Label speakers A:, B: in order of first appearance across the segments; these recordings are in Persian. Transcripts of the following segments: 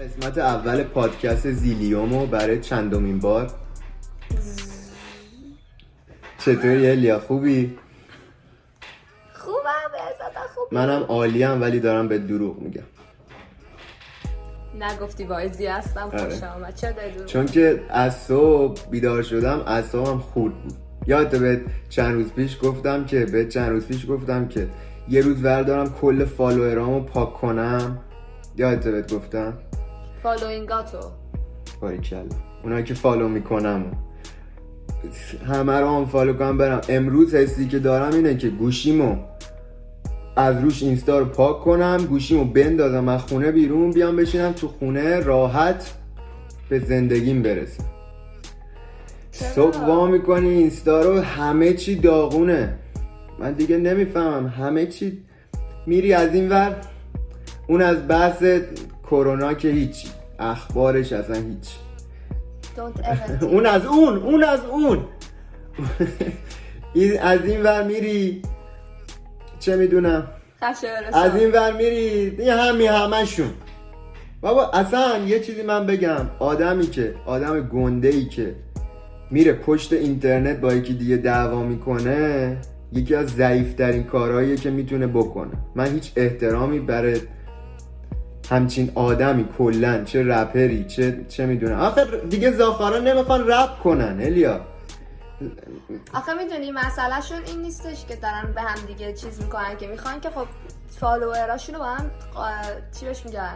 A: قسمت اول پادکست زیلیومو برای چندمین بار. چطوری الیا؟ خوبی؟
B: خوبم بهزاده خوبی.
A: منم عالیم ولی دارم به دروغ میگم.
B: نگفتی وایزی هستم
A: آره.
B: خوش آمد. دروغ؟
A: چون که از صبح بیدار شدم اعصابم خورد بود. یادت به چند روز پیش گفتم که به چند روز پیش گفتم که یه روز بردارم کل follower امو پاک کنم. یادت بهت گفتم؟
B: following اتو
A: باریکلا اونایی که follow می‌کنم. همه رو unfollow کنم برم. امروز حسی که دارم اینه که گوشیمو از روش اینستا رو پاک کنم گوشیمو بندازم از خونه بیرون بیام بشینم تو خونه راحت به زندگیم برسم. صبح وا می‌کنی اینستا رو همه چی داغونه. من دیگه نمی‌فهمم همه چی میری از این ور اون از بحث کرونا که هیچی. اخبارش اصلا هیچ اون از اون اون از اون. این از این ور میری. چه می‌دونم؟ از این ور میری. دیگه همین همشون بابا اصلا یه چیزی من بگم. آدمی که آدم گنده ای که میره پشت اینترنت با یکی دیگه دعوا می‌کنه یکی از ضعیفترین کارهاییه که می‌تونه بکنه. من هیچ احترامی برای همچین آدمی کلا چه رپری چه چه می‌دونم. آخه دیگه زاخارا نمی‌خوان رپ کنن الیا.
B: آخه می‌دونی مسئله شون این نیستش که دارن به هم دیگه چیز می‌کنن که می‌خوان که خب فالووراشون با هم چی بهش میگن؟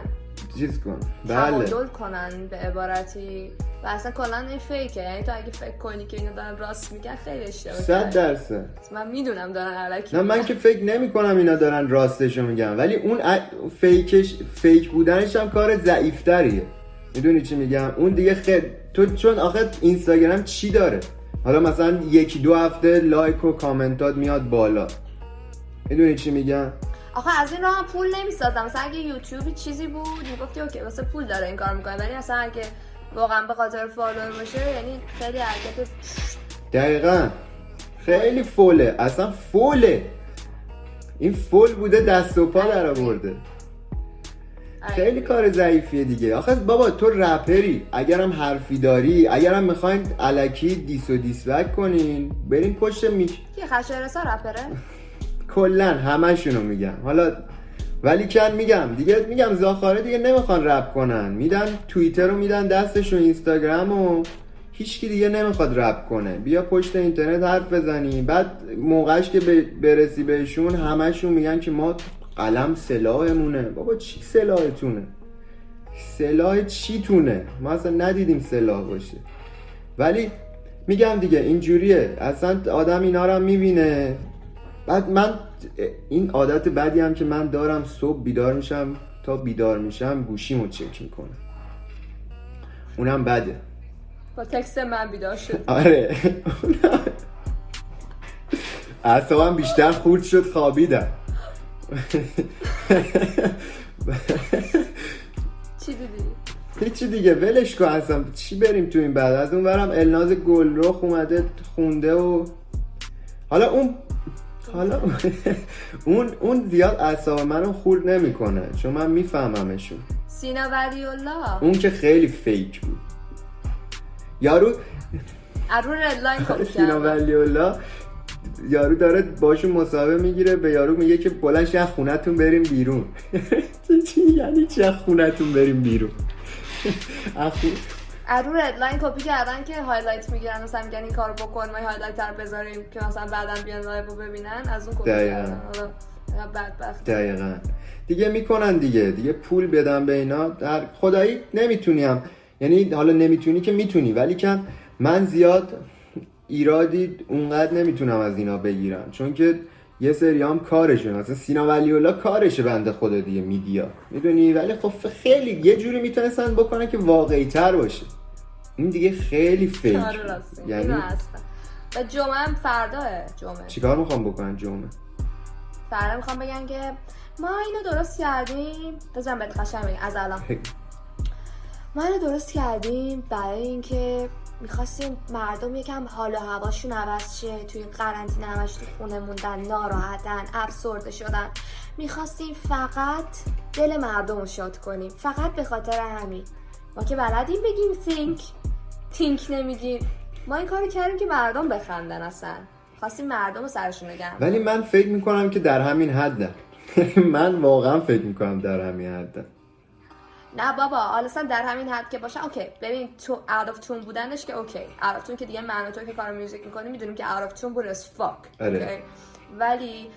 A: چیز کن. بله.
B: تعادل کنن به عبارتی. و اصلا کلا این fake ه. یعنی تو اگه فکر کنی که اینو دارن راست میگن خیلی اشتباه
A: صد
B: کردی.
A: درصد.
B: من می‌دونم دارن الکی
A: نه من که فکر نمی کنم اینا دارن راستشو میگن. ولی اون ا- fake ش fake بودنش هم کار ضعیفتریه. می‌دونی چی میگم؟ اون دیگه خیلی تو چون آخه اینستاگرام چی داره؟ حالا مثلا یکی دو هفته like و کامنتات میاد بالا. می‌دونی چی میگم؟
B: آخه از این راه هم پول نمی‌سازم. مثلا اگه یوتیوبی چیزی بود می‌گفتی okay واسه پول داره این کار می‌کنه. ولی اصلا اگه واقعا به خاطر follower باشه یعنی خیلی حرکت
A: دقیقا. خیلی fool ه. اصلا fool ه. این fool بوده دست و پا در آورده. خیلی کار ضعیفیه دیگه. آخه بابا تو رپری اگرم حرفی داری اگرم می‌خواین الکی diss و diss back کنین برین پشت mic.
B: کی؟ خشایرسا رپره؟
A: کلا همشونو میگم. حالا ولی کن میگم؟ دیگه میگم زاخاره دیگه نمی‌خوان رپ کنن. میدن توییتر رو میدن دستش و اینستاگرام و هیچکی دیگه نمی‌خواد رپ کنه. بیا پشت اینترنت حرف بزنی. بعد موقعش که برسی بهشون همشون میگن که ما قلم سلاحمونه. بابا چی سلاحتونه؟ سلاح چی تونه ما اصلا ندیدیم سلاح باشه. ولی میگم دیگه اینجوریه. اصلا آدم اینا رو می‌بینه. بعد من این عادت بدی هم که من دارم صبح بیدار میشم تا بیدار میشم گوشیمو چک می‌کنم. اونم بده.
B: با تکست من بیدار شد.
A: آره. اعصابم بیشتر خورد شد خوابیدم.
B: چی دیدی؟
A: هیچی دیگه ولش کن اصلا. چی بریم تو این بعد؟ از اون برم الناز گلرخ اومده خونده و حالا اون حالا اون اون زیاد اعصاب منو خورد نمی‌کنه چون من میفهممشون.
B: سینا ولی الله
A: اون که خیلی فیک بود. یارو
B: ارو ردلاین کپی
A: سینا ولی الله یارو داره باشون مصاحبه می‌گیره به یارو میگه که بلند شه خونتون بریم بیرون. چی یعنی از خونتون بریم بیرون؟ از
B: ارو ردلاین کپی کردن که highlight می‌گیرن مثلا میگن این کارو بکن ما highlight رو بذاریم که مثلا بعدا بیان live رو ببینن از اون کپی. کردن. بدبخت.
A: دقیقا. دیگه می‌کنن دیگه. دیگه پول بدن به اینا. در خدایی نمی‌تونیم. یعنی حالا نمی‌تونی که می‌تونی ولی که من زیاد ایرادی اونقدر نمی‌تونم از اینا بگیرم. چون که یه سری هم کارشه. مثلا سینا ولی الله کارشه بنده خدا دیگه میدیا. می‌دونی؟ ولی خب خیلی یه جوری می‌تونستن بکنن که واقعی تر باشه. این دیگه خیلی فیک. یعنی
B: و جمعه هم فرداه جمعه.
A: چیکار می‌خوام بکنن جمعه؟
B: فردا می‌خوام بگن که ما اینو درست کردیم. بزن بهت قشنگ از الان. ما اینو درست کردیم برای اینکه می‌خواستیم مردم یکم حال و هواشون عوض شه. توی قرنطینه همش تو خونه موندن ناراحتن افسرده شدن. می‌خواستیم فقط دل مردم رو شاد کنیم. فقط به خاطر همین. ما که بلدیم بگیم think think نمیگیم. ما این کارو کردیم که مردم بخندن اصلا. خواستیم مردم رو سرشون گرم
A: ولی من فکر می‌کنم که در همین حدم من واقعا فکر می‌کنم در همین حدم
B: نه بابا حالا در همین حد که باشه okay. ببین تو out of tune بودنش که okay. out of tune که دیگه معنی تو که کار music می‌کنی می‌دونیم که out of tune بود
A: آره.
B: ولی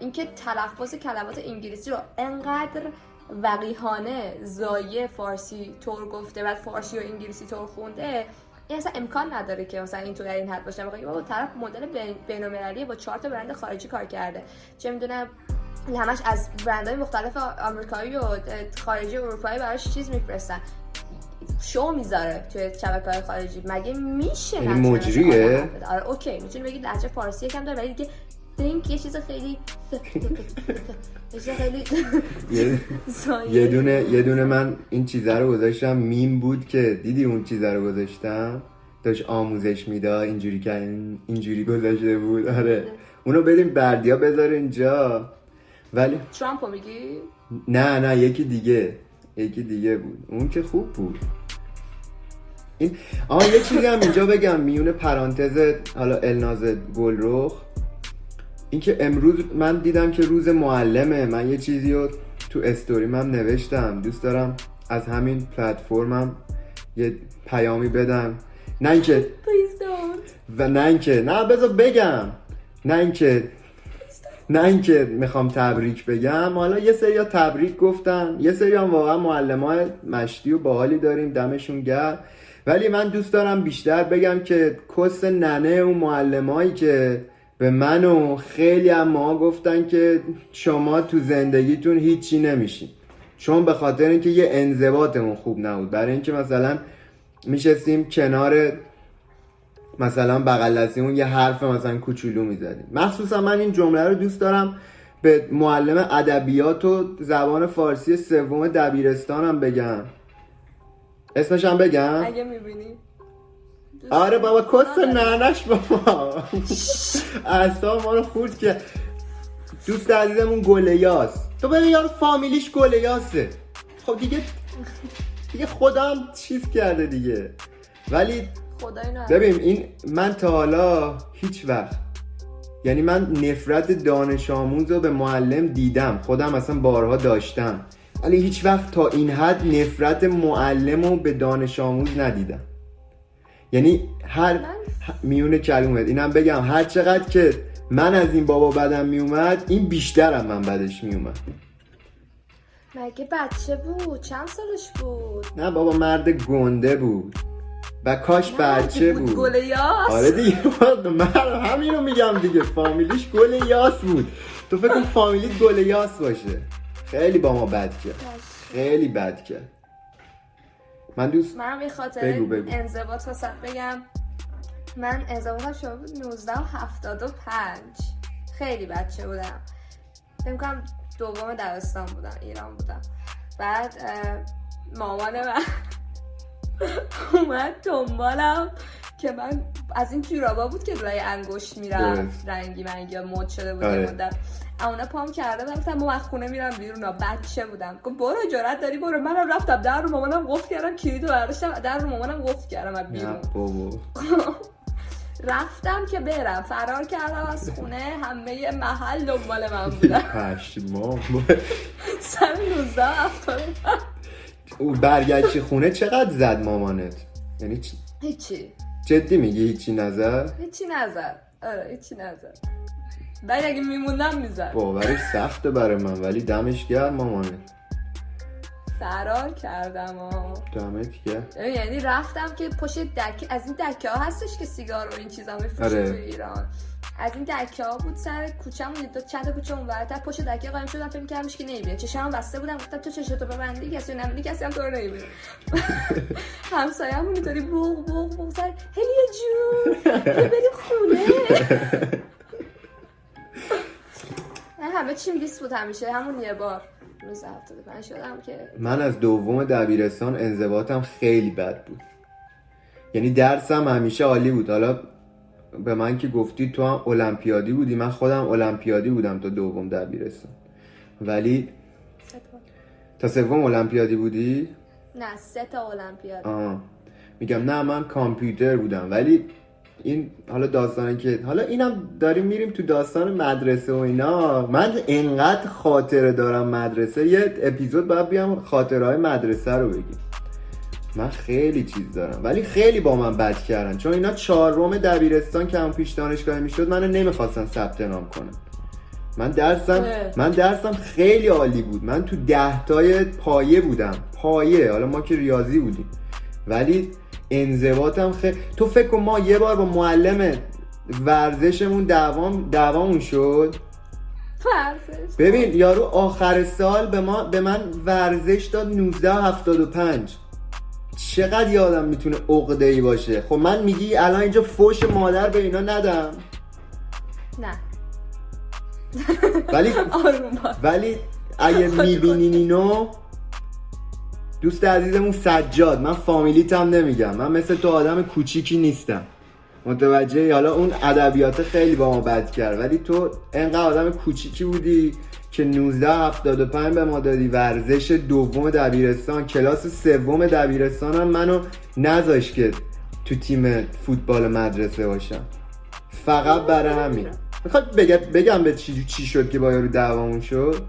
B: اینکه تلفظ کلمات انگلیسی رو انقدر وقیحانه زایه فارسی طور گفته بعد فارسی و انگلیسی طور خونده این اصلا امکان نداره که مثلا این تو در این حد باشه. بخوای بابا طرف مدل بین- بین‌المللی با چهار تا برند خارجی کار کرده. چه می‌دونم همش از برندهای مختلف آمریکایی و خارجی و اروپایی براش چیز میفرستن. شو می‌ذاره توی شبکه های خارجی. مگه میشه
A: یعنی مجریه؟
B: آره اوکی. می‌تونی بگید لهجه فارسی یکم داره ولی دیگه think یه چیز خیلی یه چیز خیلی
A: یه- دونه یه دونه من این چیزه رو گذاشتم. میم بود که دیدی اون چیزه رو گذاشتم؟ داشت آموزش می‌داد اینجوری که این- اینجوری گذاشته بود. آره. اونو بدیم بردیا بذاره اینجا. ولی
B: ترامپ رو میگی؟
A: نه نه یکی دیگه. یکی دیگه بود. اون که خوب بود. این آها یه چیزی هم اینجا بگم. میونه پرانتز حالا الناز گلرخ. اینکه امروز من دیدم که روز معلمه. من یه چیزی رو تو استوریم هم نوشتم. دوست دارم از همین پلتفرمم یه پیامی بدم. نه اینکه و نه اینکه نه بذار بگم. نه اینکه نه اینکه می‌خوام تبریک بگم. حالا یه سری تبریک گفتن. یه سری هم واقعا معلم های مشتی و باحالی داریم. دمشون گرم. ولی من دوست دارم بیشتر بگم که کس ننه اون معلمایی که به من و خیلی هم ما گفتن که شما تو زندگیتون هیچی نمیشین. چون به خاطر اینکه یه انضباطمون خوب نبود. برای اینکه مثلا میشستیم کنار مثلا بغل دستیمون یه حرف مثلا کوچولو می‌زدیم. مخصوصا من این جمله رو دوست دارم به معلم ادبیات و زبان فارسی سوم دبیرستانم بگم. اسمش هم بگم؟
B: اگه می‌بینی.
A: آره بابا کس ننش بابا. اصلا ما رو خورد که دوست عزیزمون گلیاس تو ببین یارو فامیلیش گلیاسه خب دیگه دیگه خدا هم چیز کرده دیگه. ولی ببین این من تا حالا هیچ وقت یعنی من نفرت دانش آموز رو به معلم دیدم. خودم اصلا بارها داشتم. ولی هیچ وقت تا این حد نفرت معلم رو به دانش آموز ندیدم. یعنی هر میونه کلمه اینم بگم هر چقدر که من از این بابا بدم میومد این بیشتر هم من بدش میومد.
B: مگه بچه بود؟ چند سالش بود؟
A: نه بابا مرد گنده بود. و کاش بچه
B: که
A: بود
B: گل یاس.
A: آره دیگه من همینو میگم دیگه. فامیلیش گل یاس بود. تو فکر کن فامیلیت گل یاس باشه. خیلی با ما بد کرد. خیلی بد کرد. من دوست
B: من به خاطر
A: بگو، بگو.
B: انضباط واسه بگم من انضباطم شده بود 19 و 75 خیلی بچه بودم فکر کنم دوم دبستان بودم ایران بودم بعد مامان من اومد دنبالم که من از این جورابا بود که لای انگشت میرم. رنگی منگی مد شده بود
A: آره.
B: مدت اونا پام کرده بودم گفتم ما از خونه میرم بیرون ها. بچه بودم. گفت برو جرات داری برو. منم رفتم در رو مامانم قفل کردم کلیدو برداشتم در رو مامانم قفل کردم از بیرون. رفتم که برم. فرار کردم از خونه همه محل دنبال من بودن.
A: پشما
B: سر 19 هفتاد.
A: او برگشتی خونه چقدر زد مامانت؟ یعنی چ-
B: هیچی.
A: جدی میگی هیچی نظر
B: هیچی نزد. آره هیچی نزد. ولی اگه میموندم می‌زد.
A: باورش سخته برای من ولی دمش گرم مامانت
B: فرار کردم ها
A: دمت گرم.
B: یعنی رفتم که پشت دکه از این دکه ها هستش که سیگار و این چیزا میفروشه
A: آره.
B: تو ایران. از این دکه ها بود سر کوچه‌مون دو چند کوچه اون ورتر پشت دکه قایم شدم فکر کردمش که نمی‌بینه. چشام بسته بودم گفتم تو چشتو ببندی کسی رو نمی‌بینی کسی هم تو رو نمی‌بینه. همسایه‌مون اینطوری بوق بوق بوق سر هلیه جون بریم خونه. نه همه چیم لیست بود همیشه همون یه بار. روز هفتاد و پنج شدم که
A: من از دوم دبیرستان انضباطم خیلی بد بود. یعنی درسم همیشه عالی بود. حالا به من که گفتی تو هم المپیادی بودی من خودم المپیادی بودم تا دوم دبیرستان. ولی تا. سوم المپیادی بودی؟
B: نه سه تا المپیاد
A: آه. میگم نه من کامپیوتر بودم. ولی این حالا داستانه که حالا اینم داریم میریم تو داستان مدرسه و اینا. من انقدر خاطره دارم مدرسه. یه اپیزود باید بیام خاطره های مدرسه رو بگیم. من خیلی چیز دارم. ولی خیلی با من بد کردن. چون اینا چهارم دبیرستان که هم پیش دانشگاه می‌شد منو نمی‌خواستن ثبت نام کنم من درسم. من درسم خیلی عالی بود. من تو ده تای پایه بودم. پایه. حالا ما که ریاضی بودیم. ولی انضباطم. خیلی تو فکر کن ما یه بار با معلم ورزشمون دعوام دعوامون شد.
B: ورزش؟
A: ببین یارو آخر سال به ما به من ورزش داد 1975 چقدر یادم می‌تونه عقده ای باشه. خب من میگی الان اینجا فوش مادر به اینا ندم.
B: نه.
A: ولی ولی اگه می‌بینین اینو دوست عزیزمون سجاد من فامیلیت هم نمیگم. من مثل تو آدم کوچیکی نیستم. متوجه حالا اون ادبیات خیلی با ما بد کرد ولی تو انقدر آدم کوچیکی بودی که 1975 به ما دادی. ورزش دوم دبیرستان کلاس سوم دبیرستان هم منو نذاش که تو تیم فوتبال مدرسه باشم. فقط برای همین. می‌خواد بگم, بگم به چی, چی شد که با یارو دعوامون شد؟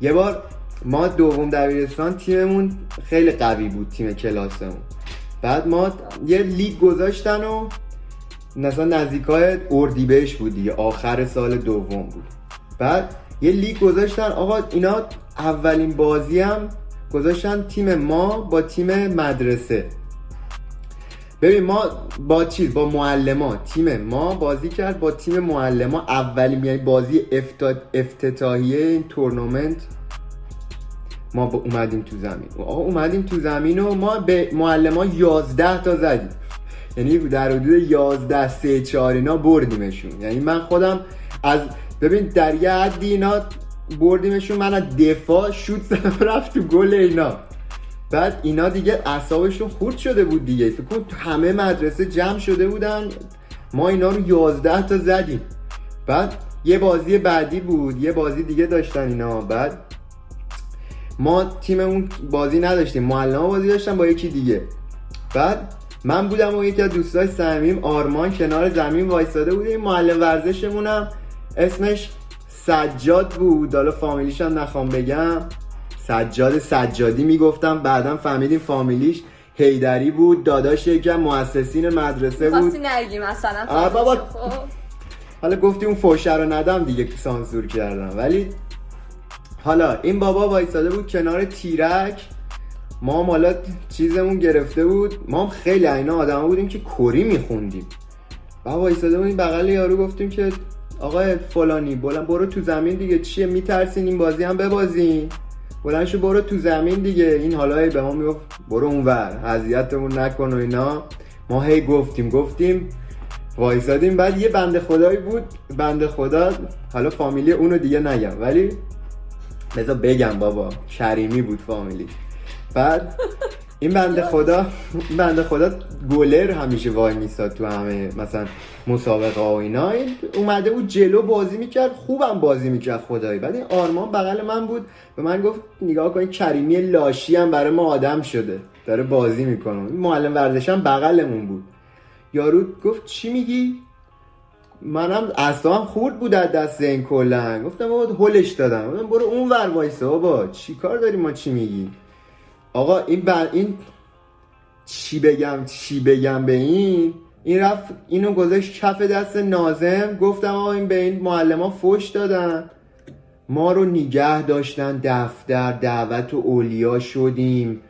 A: یه بار ما دوم دبیرستان تیممون خیلی قوی بود تیم کلاسمون. بعد ما یه لیگ گذاشتن و مثلا نزدیکای اردیبهشت بود دیگه آخر سال دوم بود. بعد یه لیگ گذاشتن آقا اینا اولین بازی هم گذاشتن تیم ما با تیم مدرسه. ببین ما با چیز با معلما تیم ما بازی کرد با تیم معلما. اولین یعنی بازی افتتاحیه این تورنمنت ما اومدیم تو زمین. آقا اومدیم تو زمین و ما به معلما 11 تا زدیم. یعنی در حدود 11 3 4 اینا بردیمشون. یعنی من خودم از ببین در یه حدی اینا بردیمشون من از دفاع شوت رفت تو گل اینا. بعد اینا دیگه اعصابشون خورد شده بود دیگه. فکر تو همه مدرسه جمع شده بودن. ما اینا رو 11 تا زدیم. بعد یه بازی بعدی بود. یه بازی دیگه داشتن اینا. بعد ما تیممون بازی نداشتیم معلم بازی داشتن با یکی دیگه. بعد من بودم و یکی از دوستای صمیم آرمان کنار زمین وایساده بودیم معلم ورزشمونم اسمش سجاد بود. حالا فامیلیش هم نخوام بگم. سجاد سجادی می‌گفتم بعدا فهمیدیم فامیلیش هیدری بود داداش از مؤسسین مدرسه بود.
B: خواستی نگی مثلا
A: بابا.
B: خب.
A: حالا گفتی اون فوشه رو ندم دیگه سانسور کردم. ولی حالا این بابا وایساده بود کنار تیرک. ما هم حالا چیزمون گرفته بود. ما هم خیلی اینا آدم بودیم که کری میخوندیم. و وایساده بودیم بغل یارو گفتیم که آقای فلانی بلند برو تو زمین دیگه. چیه؟ میترسین این بازی هم ببازین. بلند شو برو تو زمین دیگه. این حالا به ما می‌گفت برو اونور اذیتمون نکن و اینا. ما هی گفتیم گفتیم. وایسادیم بعد یه بنده خدایی بود. بنده خدا حالا فامیلی اونو دیگه نگم. ولی بذار بگم بابا کریمی بود فامیلی. بعد این بنده خدا این بنده خدا گلر همیشه وای میستاد تو همه مثلا مسابقه ها و اینا. این اومده بود جلو بازی می‌کرد خوبم بازی می‌کرد خدایی. بعد این آرمان بغل من بود. به من گفت نگاه کن کریمی لاشی هم برای ما آدم شده. داره بازی می‌کنه. معلم ورزش هم بغلمون بود. یارو گفت چی میگی؟ منم اصلا خورد بود از دست این کلا گفتم بابا هلش دادم. گفتم برو اون ور وایسا بابا. چی کار داری ما؟ چی میگی آقا این بر این چی بگم؟ چی بگم به این؟ این رفت اینو گذاشت کف دست نازم. گفتم آقا این به این معلم فوش دادن. ما رو نگه داشتن. دفتر دعوت و اولیا شدیم.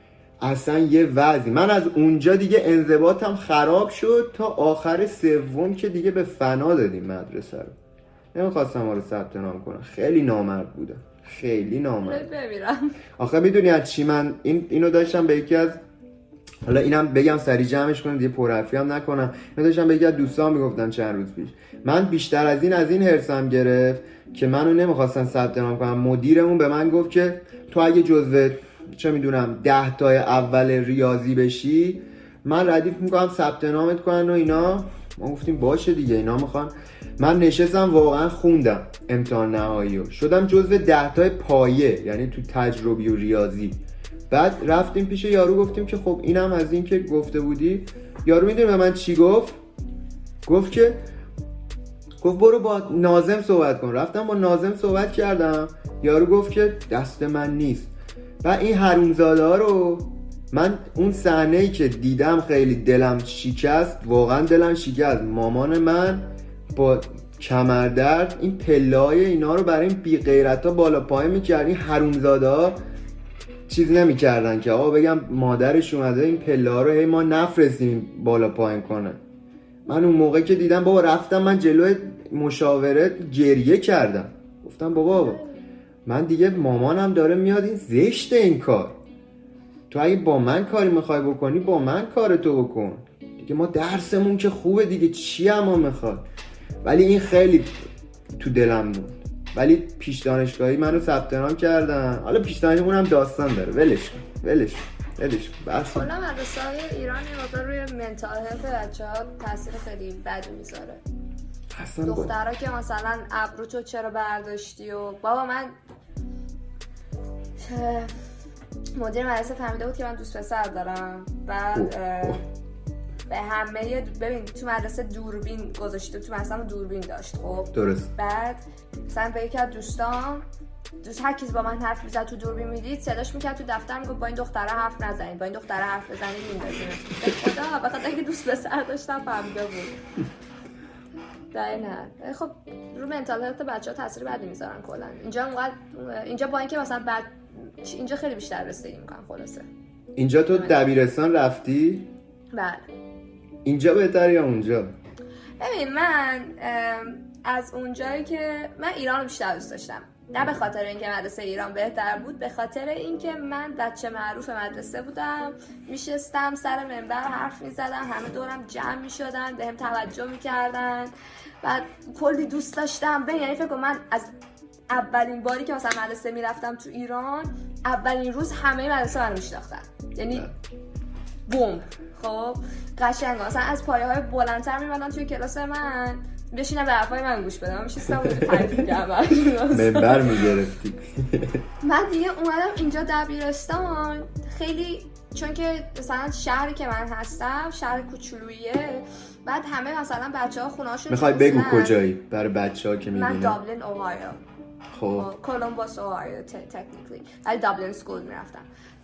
A: اصلا یه وضعی. من از اونجا دیگه انضباطم خراب شد تا آخر سوم که دیگه به فنا دادیم مدرسه رو. نمی‌خواستم ما رو ثبت نام کنم. خیلی نامرد بودم. خیلی نامرد.
B: بمیرم
A: آخه می‌دونی از چی من این اینو داشتم به یکی از حالا اینم بگم سری جمعش کنم دیگه پرحرفی هم نکنم. اینو داشتم به یکی از دوستان می‌گفتم چند روز پیش. من بیشتر از این از این حرسم گرفت که منو نمی‌خواستن ثبت نام کنم مدیرمون به من گفت که تو اگه جزو چه می‌دونم ده تای اول ریاضی بشی من ردیف می‌کنم ثبت نامت کنن و اینا. ما گفتیم باشه دیگه اینا می‌خوان. من نشستم واقعا خوندم امتحان نهایی رو. شدم جزو ده تای پایه یعنی تو تجربی و ریاضی. بعد رفتیم پیش یارو گفتیم که خب اینم از این که گفته بودی. یارو می‌دونی به من چی گفت؟ گفت که گفت برو با نازم صحبت کن. رفتم با نازم صحبت کردم. یارو گفت که دست من نیست. و این حرومزاده رو من اون صحنه ای که دیدم خیلی دلم شکست واقعا دلم شکست. مامان من با کمردرد این پلای اینا رو برای این بی غیرت ها بالا پایین می‌کرد. این حرومزاده ها چیز نمی‌کردن که آقا بگم مادرش اومده این پله ها رو هی ما نفرستیم بالا پایین کنه. من اون موقع که دیدم بابا رفتم من جلوی مشاوره گریه کردم. گفتم بابا من دیگه مامانم داره میاد این زشت این کار. تو اگه با من کاری می‌خوای بکنی با من کار تو بکن. دیگه ما درسمون که خوبه دیگه چی اما می‌خواد؟ ولی این خیلی تو دلم بود. ولی پیش دانشگاهی منو ثبت نام کردن. حالا پیش دانشگاهی هم داستان داره. ولش کن. ولش کن. ولش بحث
B: کلا مدرسه ایران یه روی منتال هلت بچه ها تاثیر خیلی بدی می‌ذاره.
A: اصلا با-
B: دخترها که مثلا ابرو تو چرا برداشتی و بابا من مدیر مدرسه فهمیده بود که من دوست پسر دارم. بعد. به همه ببین تو مدرسه دوربین گذاشته تو مدرسه دوربین داشت خب؟
A: درست.
B: بعد مثلا به یکی از دوستان دوست هر کسی با من حرف می‌زد تو دوربین می‌دید صداش می‌کرد تو دفتر می‌گفت با این دختره حرف نزنید با این دختره حرف بزنید میندازید به خدا به خاطر اینکه دوست پسر داشتم فهمیده بود. حد خب رو منتال هلت بچه ها تاثیر بدی می‌ذارن کلا. اینجا اونقدر اینجا با اینکه مثلا بعد اینجا خیلی بیشتر رسیدگی می‌کنن خلاصه.
A: اینجا تو دبیرستان رفتی؟
B: بله.
A: اینجا بهتر یا اونجا؟
B: ببین من از اونجایی که من ایران رو بیشتر دوست داشتم. نه به خاطر اینکه مدرسه ایران بهتر بود به خاطر اینکه من بچه معروف مدرسه بودم. میشستم سر منبر حرف می‌زدم همه دورم جمع می‌شدن بهم توجه می‌کردن. بعد کلی دوست داشتم. به یعنی فکر کن من از اولین باری که مثلا مدرسه می‌رفتم تو ایران اولین روز همه مدرسه منو میشناختن. یعنی بوم خب قشنگ. مثلا از پایه های بلندتر میمدن توی کلاس من. بشینم به حرفای من گوش بدم. من میشستم.
A: منبر می‌گرفتی.
B: من دیگه اومدم اینجا دبیرستان. خیلی چون که مثلا شهری که من هستم شهر کوچولوییه بعد همه مثلا بچه ها خونه هاشون
A: می‌خوای بگو کجایی؟ برای بچه ها که
B: من
A: می‌بینن.
B: دابلین اوهایو.
A: خب.
B: کولومبوس اوهایو technically ولی دابلین school می‌رفتم.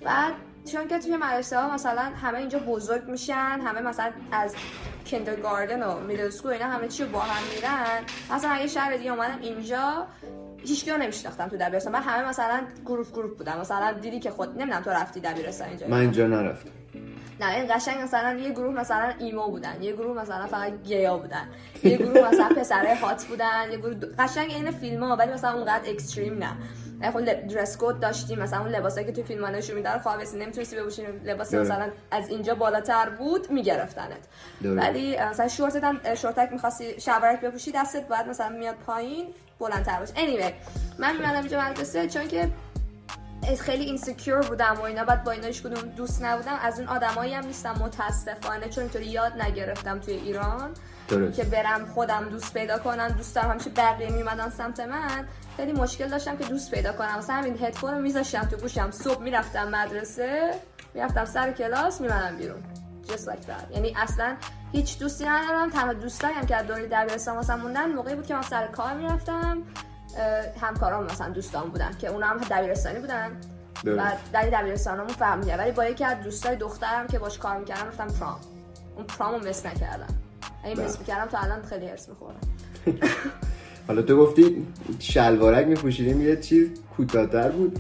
B: بعد چون که توی مدرسه ها مثلا همه اینجا بزرگ میشن همه مثلا از kindergarten و middle school اینا همه چی با هم میرن. مثلا اگه شهر دیگه اومدم اینجا هیچ کیو نمیشناختم تو دبیرستان. من همه مثلا گروه گروه بودم. مثلا دیدی که خود نمی‌دونم تو رفتی دبیرستان اینجا
A: من اینجا نرفتم.
B: نه این قشنگ مثلا یه گروه مثلا ایمو بودن. یه گروه مثلا فقط گیا بودن. یه گروه مثلا پسره هات بودن. یه گروه قشنگ این فیلم ها ولی مثلا اونقدر اکستریم نه. خب درس کد داشتیم مثلا اون لباسایی که تو فیلم ها نشون میدن خواب نمی‌تونستی بپوشی لباس. مثلا از اینجا بالاتر بود میگرفتنت. ولی مثلا شورتت هم شورتک می‌خواستی شلوارک بپوشی دستت باید مثلا میاد پایین بلندتر باشه anyway من میمدم اینجا مدرسه چون که خیلی insecure بودم و اینا بعد با اینا هیچ کدوم دوست نبودم از اون آدمایی هم نیستم متاسفانه چون اینطوری یاد نگرفتم توی ایران
A: درست.
B: که برم خودم دوست پیدا کنم دوست دارم همیشه بقیه میمدن سمت من. خیلی مشکل داشتم که دوست پیدا کنم. مثلا همین هدفون رو میذاشتم تو گوشم. صبح می‌رفتم مدرسه می‌رفتم سر کلاس میمدم بیرون. Just like that. یعنی اصلا هیچ دوستی ندارم. تنها دوستایی هم که از دوره دبیرستان واسم موندن موقعی بود که من سر کار می‌رفتم. همکارام مثلا دوستان بودن که اونا هم دبیرستانی بودن.
A: درست.
B: و در دبیرستانمون فهمیدم ولی با یکی از دوستای دخترم که باش کار می‌کردم رفتم پرام اون پرامو مس نکردم. اگه مس می‌کردم تا الان خیلی هرس می‌خورم.
A: حالا تو گفتی شلوارک میپوشیدیم یه چیز کوتاه‌تر بود.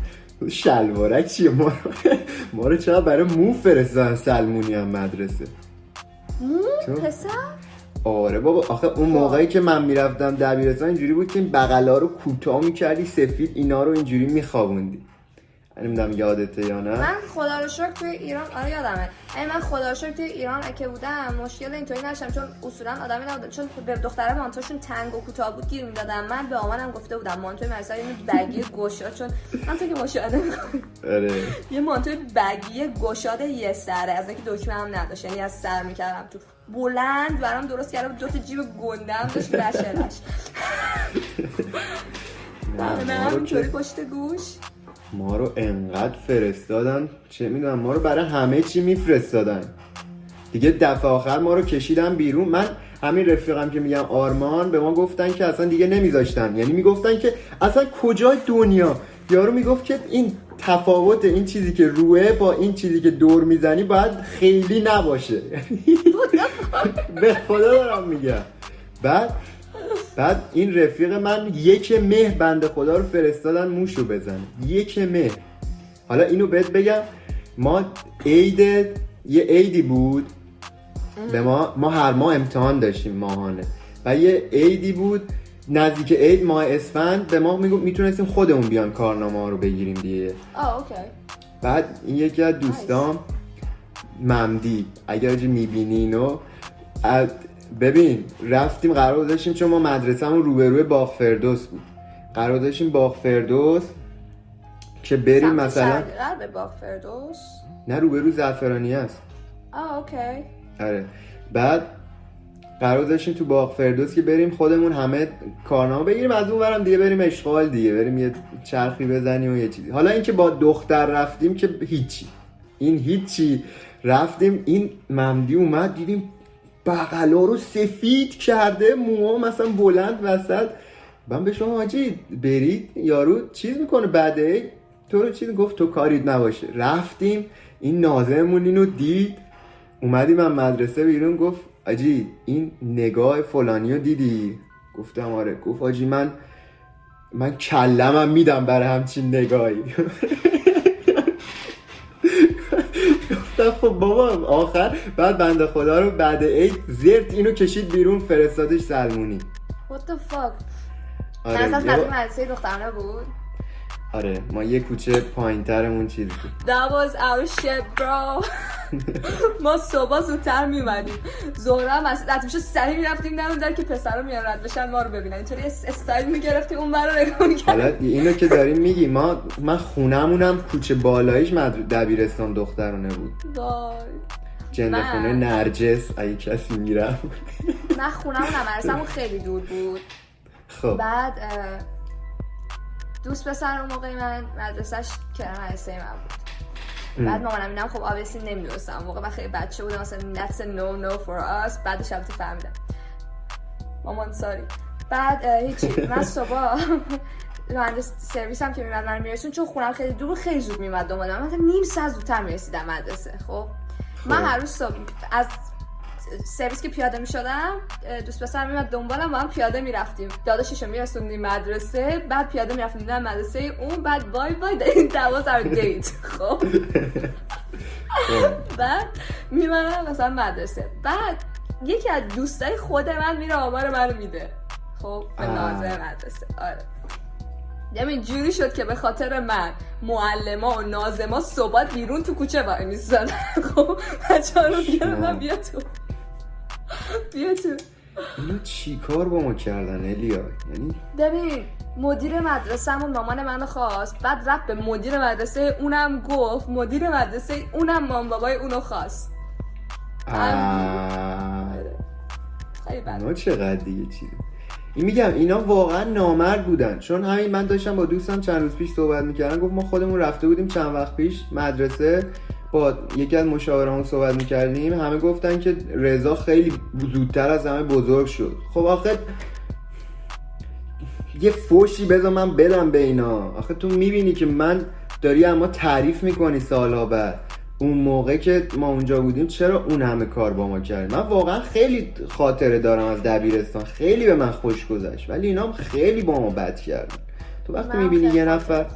A: شلوارک چیه؟ ما ما رو چرا برای مو فرستادن سلمونی هم مدرسه؟
B: مو؟ پسر؟
A: آره بابا آخه اون موقعی که من می‌رفتم دبیرستان اینجوری بود که این بغلا رو کوتاه می‌کردی سفید اینا رو اینجوری میخوابوندی. نمی‌دونم یادته یا نه.
B: من خدا رو شکر توی ایران آره یادمه. من خدا رو شکر توی ایران که بودم مشکل اینطوری نشم چون اصولا آدمی نبودم. چون به دختره مانتوشون تنگ و کوتاه بود گیر می‌دادم. من به آمانم گفته بودم مانتوی مثلا این بگی گشاد چون من تو که مشاهده
A: آره.
B: یه مانتوی بگی گشاد یه سره از اینکه دکمه هم نداشت. یعنی از سر می‌کردم تو. بلند برام درست کردم دو تا جیب گندم داشت بشرش.
A: نه
B: همینطوری پشت گوش.
A: ما رو انقدر فرستادن. چه می‌دونم ما رو برای همه چی میفرستادن. دیگه دفعه آخر ما رو کشیدن بیرون. من همین رفیقم که میگم آرمان به ما گفتن که اصلا دیگه نمیذاشتن. یعنی می‌گفتن که اصلا کجای دنیا؟ یارو می‌گفت که این تفاوت این چیزی که روه با این چیزی که دور می‌زنی باید خیلی نباشه. به خدا دارم میگم. بعد بعد این رفیق من یک مه بنده خدا رو فرستادن موشو بزنه. یک مه. حالا اینو بهت بگم ما عید یه عیدی بود. به ما ما هر ماه امتحان داشتیم ماهانه. و یه عیدی بود نزدیک عید ماه اسفند به ما میگو می‌تونستیم خودمون بیان کارنامه رو بگیریم دیگه.
B: آه اوکی.
A: بعد این یکی از دوستام ممدی. اگر آجی می‌بینی اینو ببین رفتیم قرار داشتیم چون ما مدرسهمون روبروی باغ فردوس بود. قرار داشتیم باغ فردوس که بریم مثلا
B: غرب باغ فردوس؟
A: نه روبرو زعفرانی است
B: آه اوکی.
A: آره. بعد قرار داشتیم تو باغ فردوس که بریم خودمون همه کارنامه بگیریم از اون برم دیگه بریم اشغال دیگه بریم یه چرخی بزنیم و یه چیزی. حالا اینکه با دختر رفتیم که هیچی. این هیچی. رفتیم این ممدی اومد دیدیم بغلا رو سفید کرده موها مثلا بلند وسط. من به شما حاجی برید یارو چیز می‌کنه بعده؟ تو رو چیز گفت تو کاریت نباشه. رفتیم این نازمون اینو دید. اومدیم من مدرسه بیرون گفت آجی این نگاه فلانی رو دیدی؟ گفتم آره. گفت آجی من من کلمم میدم برای همچین نگاهی. گفتم خب بابا آخر. بعد بنده خدا رو بعد عید زرت اینو کشید بیرون فرستادش سلمونی.
B: What the fuck
A: آره
B: قضیه
A: با-
B: مدرسه دخترانه بود
A: آره ما یه کوچه پایین ترمون چیز بود.
B: That was our shit bro. ما صبح زودتر میومدیم زهره هم از میشه سریع می‌رفتیم دم در که پسرا میان رد بشن ما رو ببینن. اینطوری اس- استایل می‌گرفتیم اون برا نگاه می‌کرد
A: حالا اینو که داریم میگی ما من خونمونم کوچه بالاییش. دبیرستان دخترانه بود.
B: وای.
A: جنده خونه نرجس اگه کسی میرم
B: من خونمون مدرسه‌مون خیلی دور بود.
A: خب.
B: بعد دوست پسر اون موقع من مدرسهش کرم مدرسه من بود. بعد مامانم اینم خب آبیسی نمی‌دونستم. موقع من خیلی بچه بودم. مثلا that's a no no for us. بعدش البته فهمیدم. مامان ساری بعد هیچی. من صبح راننده سرویس هم که میمد من میرسون چون خونم خیلی دور خیلی زود میمد دنبال من. نیم ساعت زودتر می‌رسیدم مدرسه خب. من
A: خب.
B: هر روز صبح از سرویس که پیاده می شدم دوست پسر میمد دنبالم با هم پیاده می‌رفتیم. داداشش رو میرسوندیم مدرسه بعد پیاده می‌رفتیم در مدرسه اون بعد بای بای دواز our دیت خب.
A: خب.
B: بعد میمنم مثلا مدرسه. بعد یکی از دوستای خود من میره آمار منو میده. خب به. ناظر مدرسه. آره. یعنی جوری شد که به خاطر من معلما و نازما صبح بیرون تو کوچه وای میستادن خب بچه ها رو بیا تو. بیا تو
A: اینا چی کار با ما کردن الیا؟ یعنی؟
B: ببین مدیر مدرسهمون مامان منو خواست بعد رفت به مدیر مدرسه اونم گفت مدیر مدرسه اونم مام بابای اونو خواست. خیلی بد.
A: چقدر دیگه چیزی این میگم اینا واقعا نامرد بودن. چون همین من داشتم با دوستم چند روز پیش صحبت می‌کردم گفت ما خودمون رفته بودیم چند وقت پیش مدرسه. با یکی از مشاورمون صحبت می‌کردیم همه گفتن که رضا خیلی زودتر از همه بزرگ شد. خب آخه یه فوشی بذار من بدم به اینا. آخه تو می‌بینی که من داری اما تعریف می‌کنی سالها بعد. اون موقع که ما اونجا بودیم چرا اون همه کار با ما کرد؟ من واقعا خیلی خاطره دارم از دبیرستان. خیلی به من خوش گذشت ولی اینا هم خیلی با ما بد کردن. تو وقتی می‌بینی یه نفر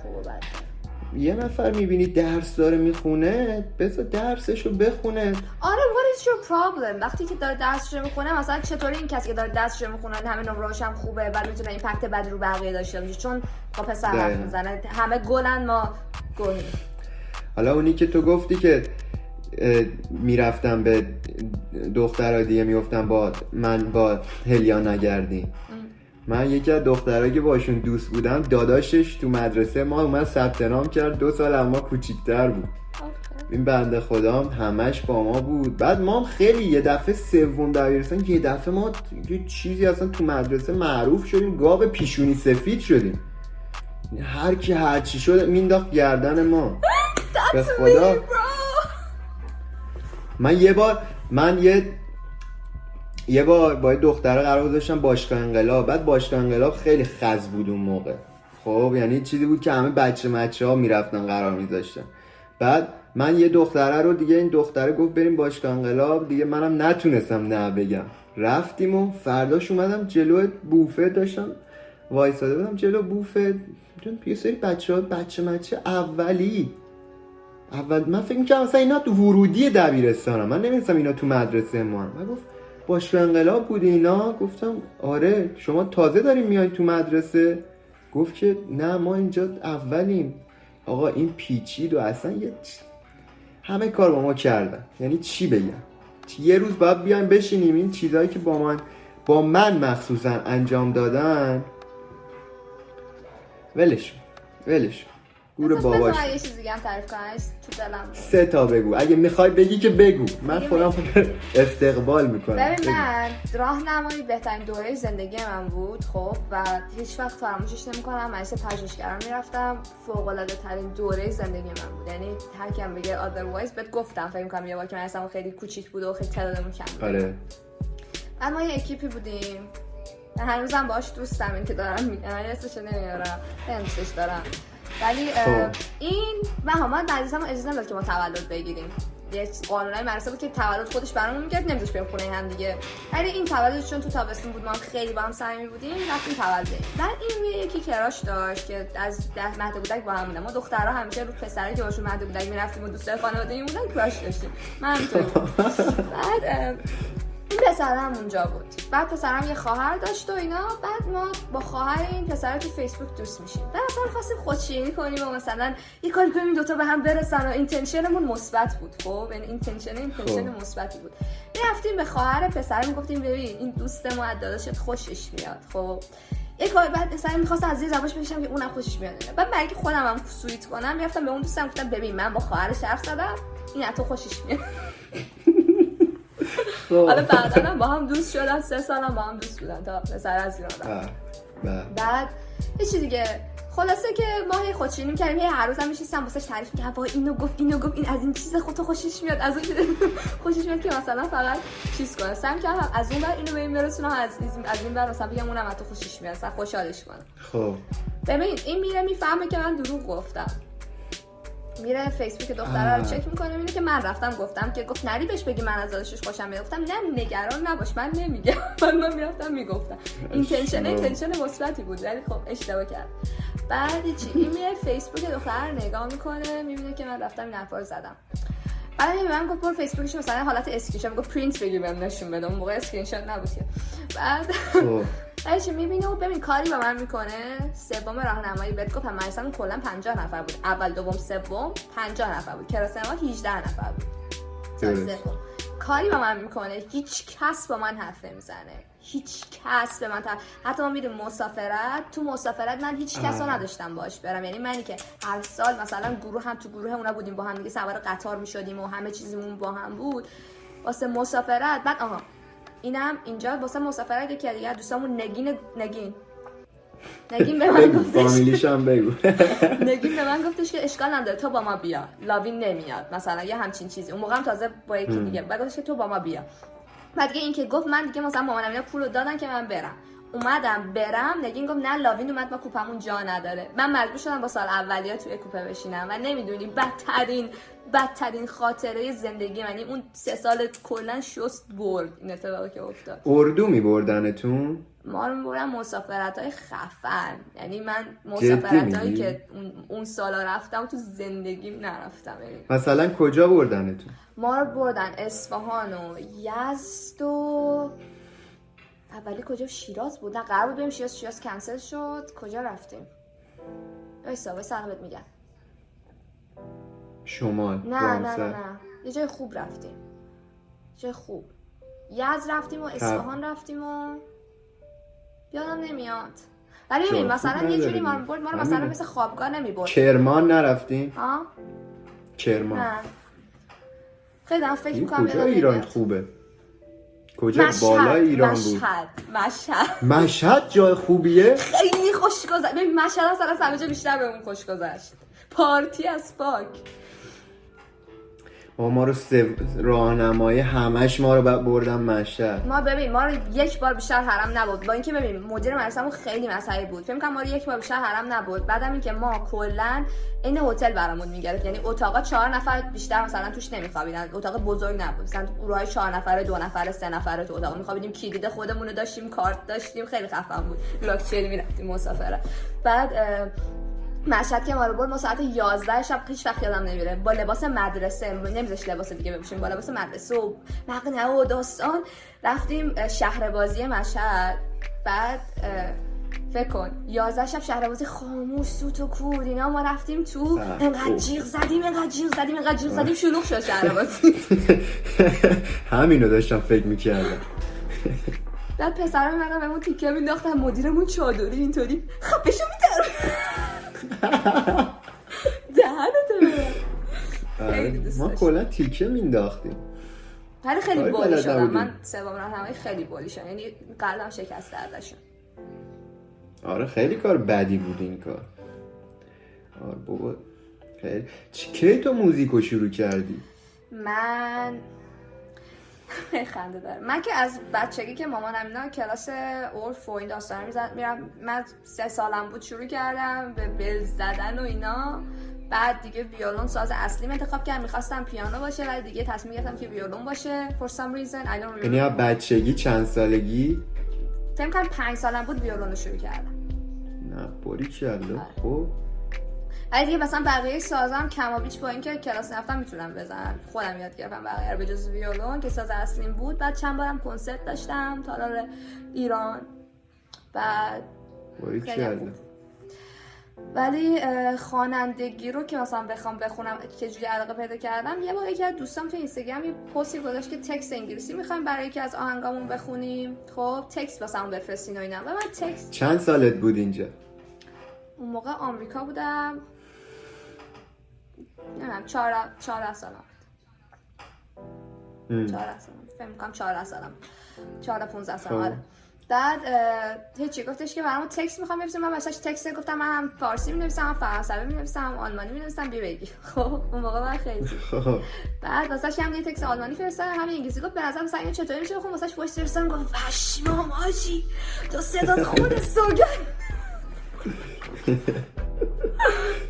A: یه نفر می‌بینی درس داره می‌خونه بذار درسشو بخونه.
B: آره what is your problem وقتی که داره درسش رو می‌خونه مثلا چطوری این کسی که داره درسش رو می‌خونه همه نمرهاش هم خوبه بعد می‌تونه ایمپکت بدی رو بقیه داشته باشه؟ چون با پسر حرف. می‌زنه همه گلن ما گوهی
A: حالا اونی که تو گفتی که می‌رفتم به دخترها دیگه می‌گفتم با من با هلیا نگردی. من یکی از دخترها که باشون دوست بودم داداشش تو مدرسه ما اومد ثبت نام کرد. دو سال اما کوچیکتر بود. این بنده خدا همش با ما بود. بعد ما هم خیلی یه دفعه سوم دبیرستان یه دفعه ما یه چیزی اصلا تو مدرسه معروف شدیم گاو پیشونی سفید شدیم. هر کی هر چی شد مینداخت گردن ما. به خدا. من یه بار من یه یه بار با دختره قرار گذاشتم باشگاه انقلاب. بعد باشگاه انقلاب خیلی خز بود اون موقع. خب یعنی چیزی بود که همه بچه مچه ها می‌رفتن قرار میذاشتن. بعد من یه دختره رو دیگه این دختره گفت بریم باشگاه انقلاب. دیگه منم نتونستم نه بگم. رفتیم و فرداش اومدم جلو بوفه داشتم. وایساده بودم جلو بوفه. یه سری بچه ها بچه مچه اولی. اول من فکر می‌کنم مثلا اینا تو ورودی دبیرستانم من نمی‌دونستم اینا تو مدرسه ما من گفت باشگاه انقلاب بود اینا؟ گفتم آره شما تازه داریم میای تو مدرسه. گفت که نه ما اینجا اولیم. آقا این پیچید و اصلا یه همه کار با ما کردن. یعنی چی بگم؟ یه روز باید بیایم بشینیم. این چیزهایی که با من با من مخصوصا انجام دادن. ولش ولش
B: گور باباش. یه چیزی هم تعریف کنم. تو دلم
A: سه تا بگو. اگه می‌خوای بگی که بگو. من خودم استقبال می‌کنم.
B: ببین من راهنمایی بهترین دوره زندگی من بود خب و هیچ وقت فراموشش نمی‌کنم. مدرسه پژوهشگران می‌رفتم. فوق العاده ترین دوره زندگی من بود. یعنی هر کیم بگه otherwise بهت گفتم. فکر می‌کنم یه بار که من خیلی کوچیک بود و خیلی تعدادمون کم
A: آره.
B: بعد ما یه اکیپی بودیم. هنوزم باش دوستم این که دارم میگم. اسمش نمیارم. دارم. ولی خب. این و همه مدرسه هم اجازه نمی‌داد که ما تولد بگیریم. یه قانونای مدرسه بود که تولد خودش برامون میگرد نمیذاش بریم خونه هم دیگه. ولی این تولد چون تو تابستون بود ما خیلی با هم صمیمی بودیم رفتیم تولد. بعد این یکی کراش داشت که از ده مهد بودک با هم بودن. ما دخترها همیشه رو پسرایی که باشون مهد بودک می‌رفتیم و دوستای خانواده بودن کراش داشتیم. من بعد این پسرم اونجا بود. بعد پسرم یه خواهر داشت و اینا. بعد ما با خواهر این پسر تو فیسبوک دوست میشیم. بعد مثلا خواستیم خودشیرینی کنیم و مثلا یه کاری کنیم این دوتا به هم برسن و intention مون مثبت بود. خب یعنی intention intention. مثبتی بود. رفتیم به خواهر پسر می‌گفتیم ببین این دوست ما از داداشت خوشش میاد. خب یه کار بعد مثلا می‌خواستم از زیر زبونش بکشم که اونم خوشش میاد. بعد برای که خودم هم sweet کنم می‌رفتم به اون دوستم گفتم ببین من با خواهرش حرف زدم این تو خوشش میاد. حالا بعدا با هم دوست شدن سه سالم با هم دوست بودن تا پسر از ایران بعد یه دیگه خلاصه که ما هی خودشینی می‌کردیم هی هر روزم میشستم واسش تعریف می‌کردم وای اینو گفت اینو گفت این از این چیز خودت خوشش میاد از اون خوشش میاد که مثلا فقط چیز کنه. سعی کردم از اون بر اینو به این برسونم از از این بر مثلا بگم اونم تو خوشش میاد مثلا خوشحالش کنم.
A: خب.
B: ببین این میره می‌فهمه که من دروغ گفتم. میره فیسبوک دختره رو چک می‌کنه می‌بینه که من رفتم گفتم که گفت نری بهش بگی من از داداشش خوشم میاد گفتم نه نگران نباش من نمیگم. من می‌رفتم می‌گفتم. intention intention مثبتی بود ولی خب اشتباه کرد. بعد چی؟ این میره فیسبوک دختر رو نگاه می‌کنه می‌بینه که من رفتم این حرفا رو زدم. بعد من گفت برو فیسبوکش مثلا حالت اسکرین شات گفت پرینت بگیر بهم نشون بده. اون موقع اسکرین شات نبود بعد بعدش می‌بینه و ببین کاری با من می‌کنه؟ سوم راهنمایی بهت گفتم مثلا کلا 50 نفر بود. اول دوم سوم 50 نفر بود. کلاس ما 18 نفر بود. کاری با من می‌کنه. هیچ کس با من حرف نمی‌زنه. هیچ کس به من تا... حتی ما میریم مسافرت تو مسافرت من هیچ کس رو نداشتم باش برم. یعنی منی که هر سال مثلا گروه هم تو گروه اونا بودیم با هم دیگه سوار قطار می‌شدیم و همه چیزمون با هم بود. واسه مسافرت بعد آها اینم اینجا واسه مسافرت یکی دیگه دوستامون نگین نگین. نگین به من گفتش
A: هم بگو.
B: نگین به من گفتش که اشکال نداره تو با ما بیا. لاوین نمیاد. مثلا یه همچین چیزی. اون موقع هم تازه با یکی دیگه. بعد گفتش که تو با ما بیا. بعد دیگه اینکه گفت من دیگه مثلا مامانم اینا پولو دادن که من برم. اومدم برم نگین گفت نه لاوین اومد ما کوپمون جا نداره. من مجبور شدم با سال اولیا توی کوپه بشینم و نمی‌دونی بدترین بدترین خاطره زندگی من اون سه سال کلا شست برد این اتفاقی که افتاد.
A: اردو می بردنتون
B: ما رو می‌برن مسافرت های خفن. یعنی من مسافرت هایی که اون, سالا رفتم تو زندگیم نرفتم. یعنی.
A: مثلا کجا بردنتون؟
B: ما رو بردن اصفهان و یزد و اولی کجا شیراز بود؟ نه قرار بود بریم شیراز. شیراز کنسل شد. کجا رفتیم؟ ایسا وای سلامت میگن
A: شمال
B: نه نه نه. نه. یه جای خوب رفتیم. جای خوب. یزد رفتیم و اصفهان رفتیم و یادم نمیاد. ولی ببین مثلا یه جوری ما. برد ما رو مثلا. مثل خوابگاه نمی‌برد.
A: کرمان نرفتیم؟
B: ها؟
A: کرمان.
B: نه. خیلی دارم فکر می‌کنم
A: کجا ایران خوبه؟ کجا؟
B: مشهد
A: بالا ایران بود.
B: مشهد مشهد.
A: مشهد جای خوبیه؟
B: خیلی خوش گذشت. ببین مشهد اصلا از همه جا بیشتر به اون خوش گذشت. پارتی از پاک.
A: با ما رو سو... راهنمایی همش ما رو ب- بردن مشهد.
B: ما ببین ما رو یک بار بیشتر حرم نبود با اینکه ببین مدیر مدرسه‌مون خیلی مسئله بود. فکر کنم ما رو یک بار بیشتر حرم نبود بعدم اینکه ما کلا این هتل برامون می‌گرفت. یعنی اتاقا چهار نفر بیشتر مثلا توش نمیخوابیدن. اتاق بزرگ نبود. مثلا گروهای چهار نفره دو نفره سه نفره تو اتاق میخوابیدیم. کلید خودمون رو داشتیم کارت داشتیم. خیلی خفن بود. لاکچری می‌رفتیم مسافره بعد مشهد که ما رو برد ما ساعت 11 شب هیچ وقت یادم نمیره. با لباس مدرسه نمیذاش لباس دیگه بپوشیم با لباس مدرسه و مقنعه و داستان رفتیم شهر بازی مشهد. بعد فکر کن 11 شب شهر بازی خاموش سوت و کور اینا ما رفتیم تو انقدر. جیغ زدیم انقدر جیغ زدیم انقدر جیغ زدیم شلوغ شد شهر بازی
A: همینو داشتم فکر می‌کردم.
B: بعد پسرم منم بهمون تیکه مینداختن مدیرمون چادری اینطوری خب بشو دهنتو دوست
A: ما. کلا تیکه مینداختیم.
B: ولی خیلی بالی شدم. من سوم راهنمایی خیلی بالی شدم یعنی قلبم شکسته ازشون.
A: آره خیلی کار بدی بود این کار. آره بابا خیلی. چی کی تو موزیکو شروع کردی؟
B: من خنده داره. من که از بچگی که مامانم اینا کلاس اورف و این داستانا می‌زد میرم من سه سالم بود شروع کردم به بل زدن و اینا. بعد دیگه ویولون ساز اصلیم انتخاب کردم می‌خواستم پیانو باشه ولی دیگه تصمیم گرفتم که ویولون باشه for some reason I don't
A: یعنی بچگی چند سالگی؟
B: فکر کنم پنج سالم بود ویولون رو شروع کردم.
A: نه باری کلا. خب.
B: ولی دیگه مثلا بقیه سازم کما بیش با اینکه کلاس رفتم می‌تونم بزنم. خودم یاد گرفتم بقیه رو به جز ویولون که ساز اصلیم بود. بعد چند بارم کنسرت داشتم تالار ایران. بعد. ولی خوانندگی رو که مثلا بخوام بخونم که جوری علاقه پیدا کردم یه بار یکی از دوستام تو اینستاگرام یه پستی گذاشت که تکست انگلیسی می‌خوایم برای یکی از آهنگامون بخونیم. خب تکست واسمون بفرستین و اینا. و من تکست
A: چند سالت بود اینجا؟
B: اون موقع آمریکا بودم. نمی‌دونم چهار چهار سالم
A: هم.
B: 14 سالم فکر می‌کنم 14 سالم 14 15 سالم
A: خب.
B: آره. بعد هیچی گفتش که برام text می‌خوام بنویسم من واسش text گفتم من هم فارسی می‌نویسم هم فرانسوی می‌نویسم آلمانی می‌نویسم بیا بگی خب اون موقع من خیلی
A: خب
B: بعد واسش هم یه text آلمانی فرستادم هم انگلیسی گفت به نظر مثلا اینو چطوری میشه؟ بخون واسش voice فرستادم گفت پشمام آجی تو صدات خود سوگن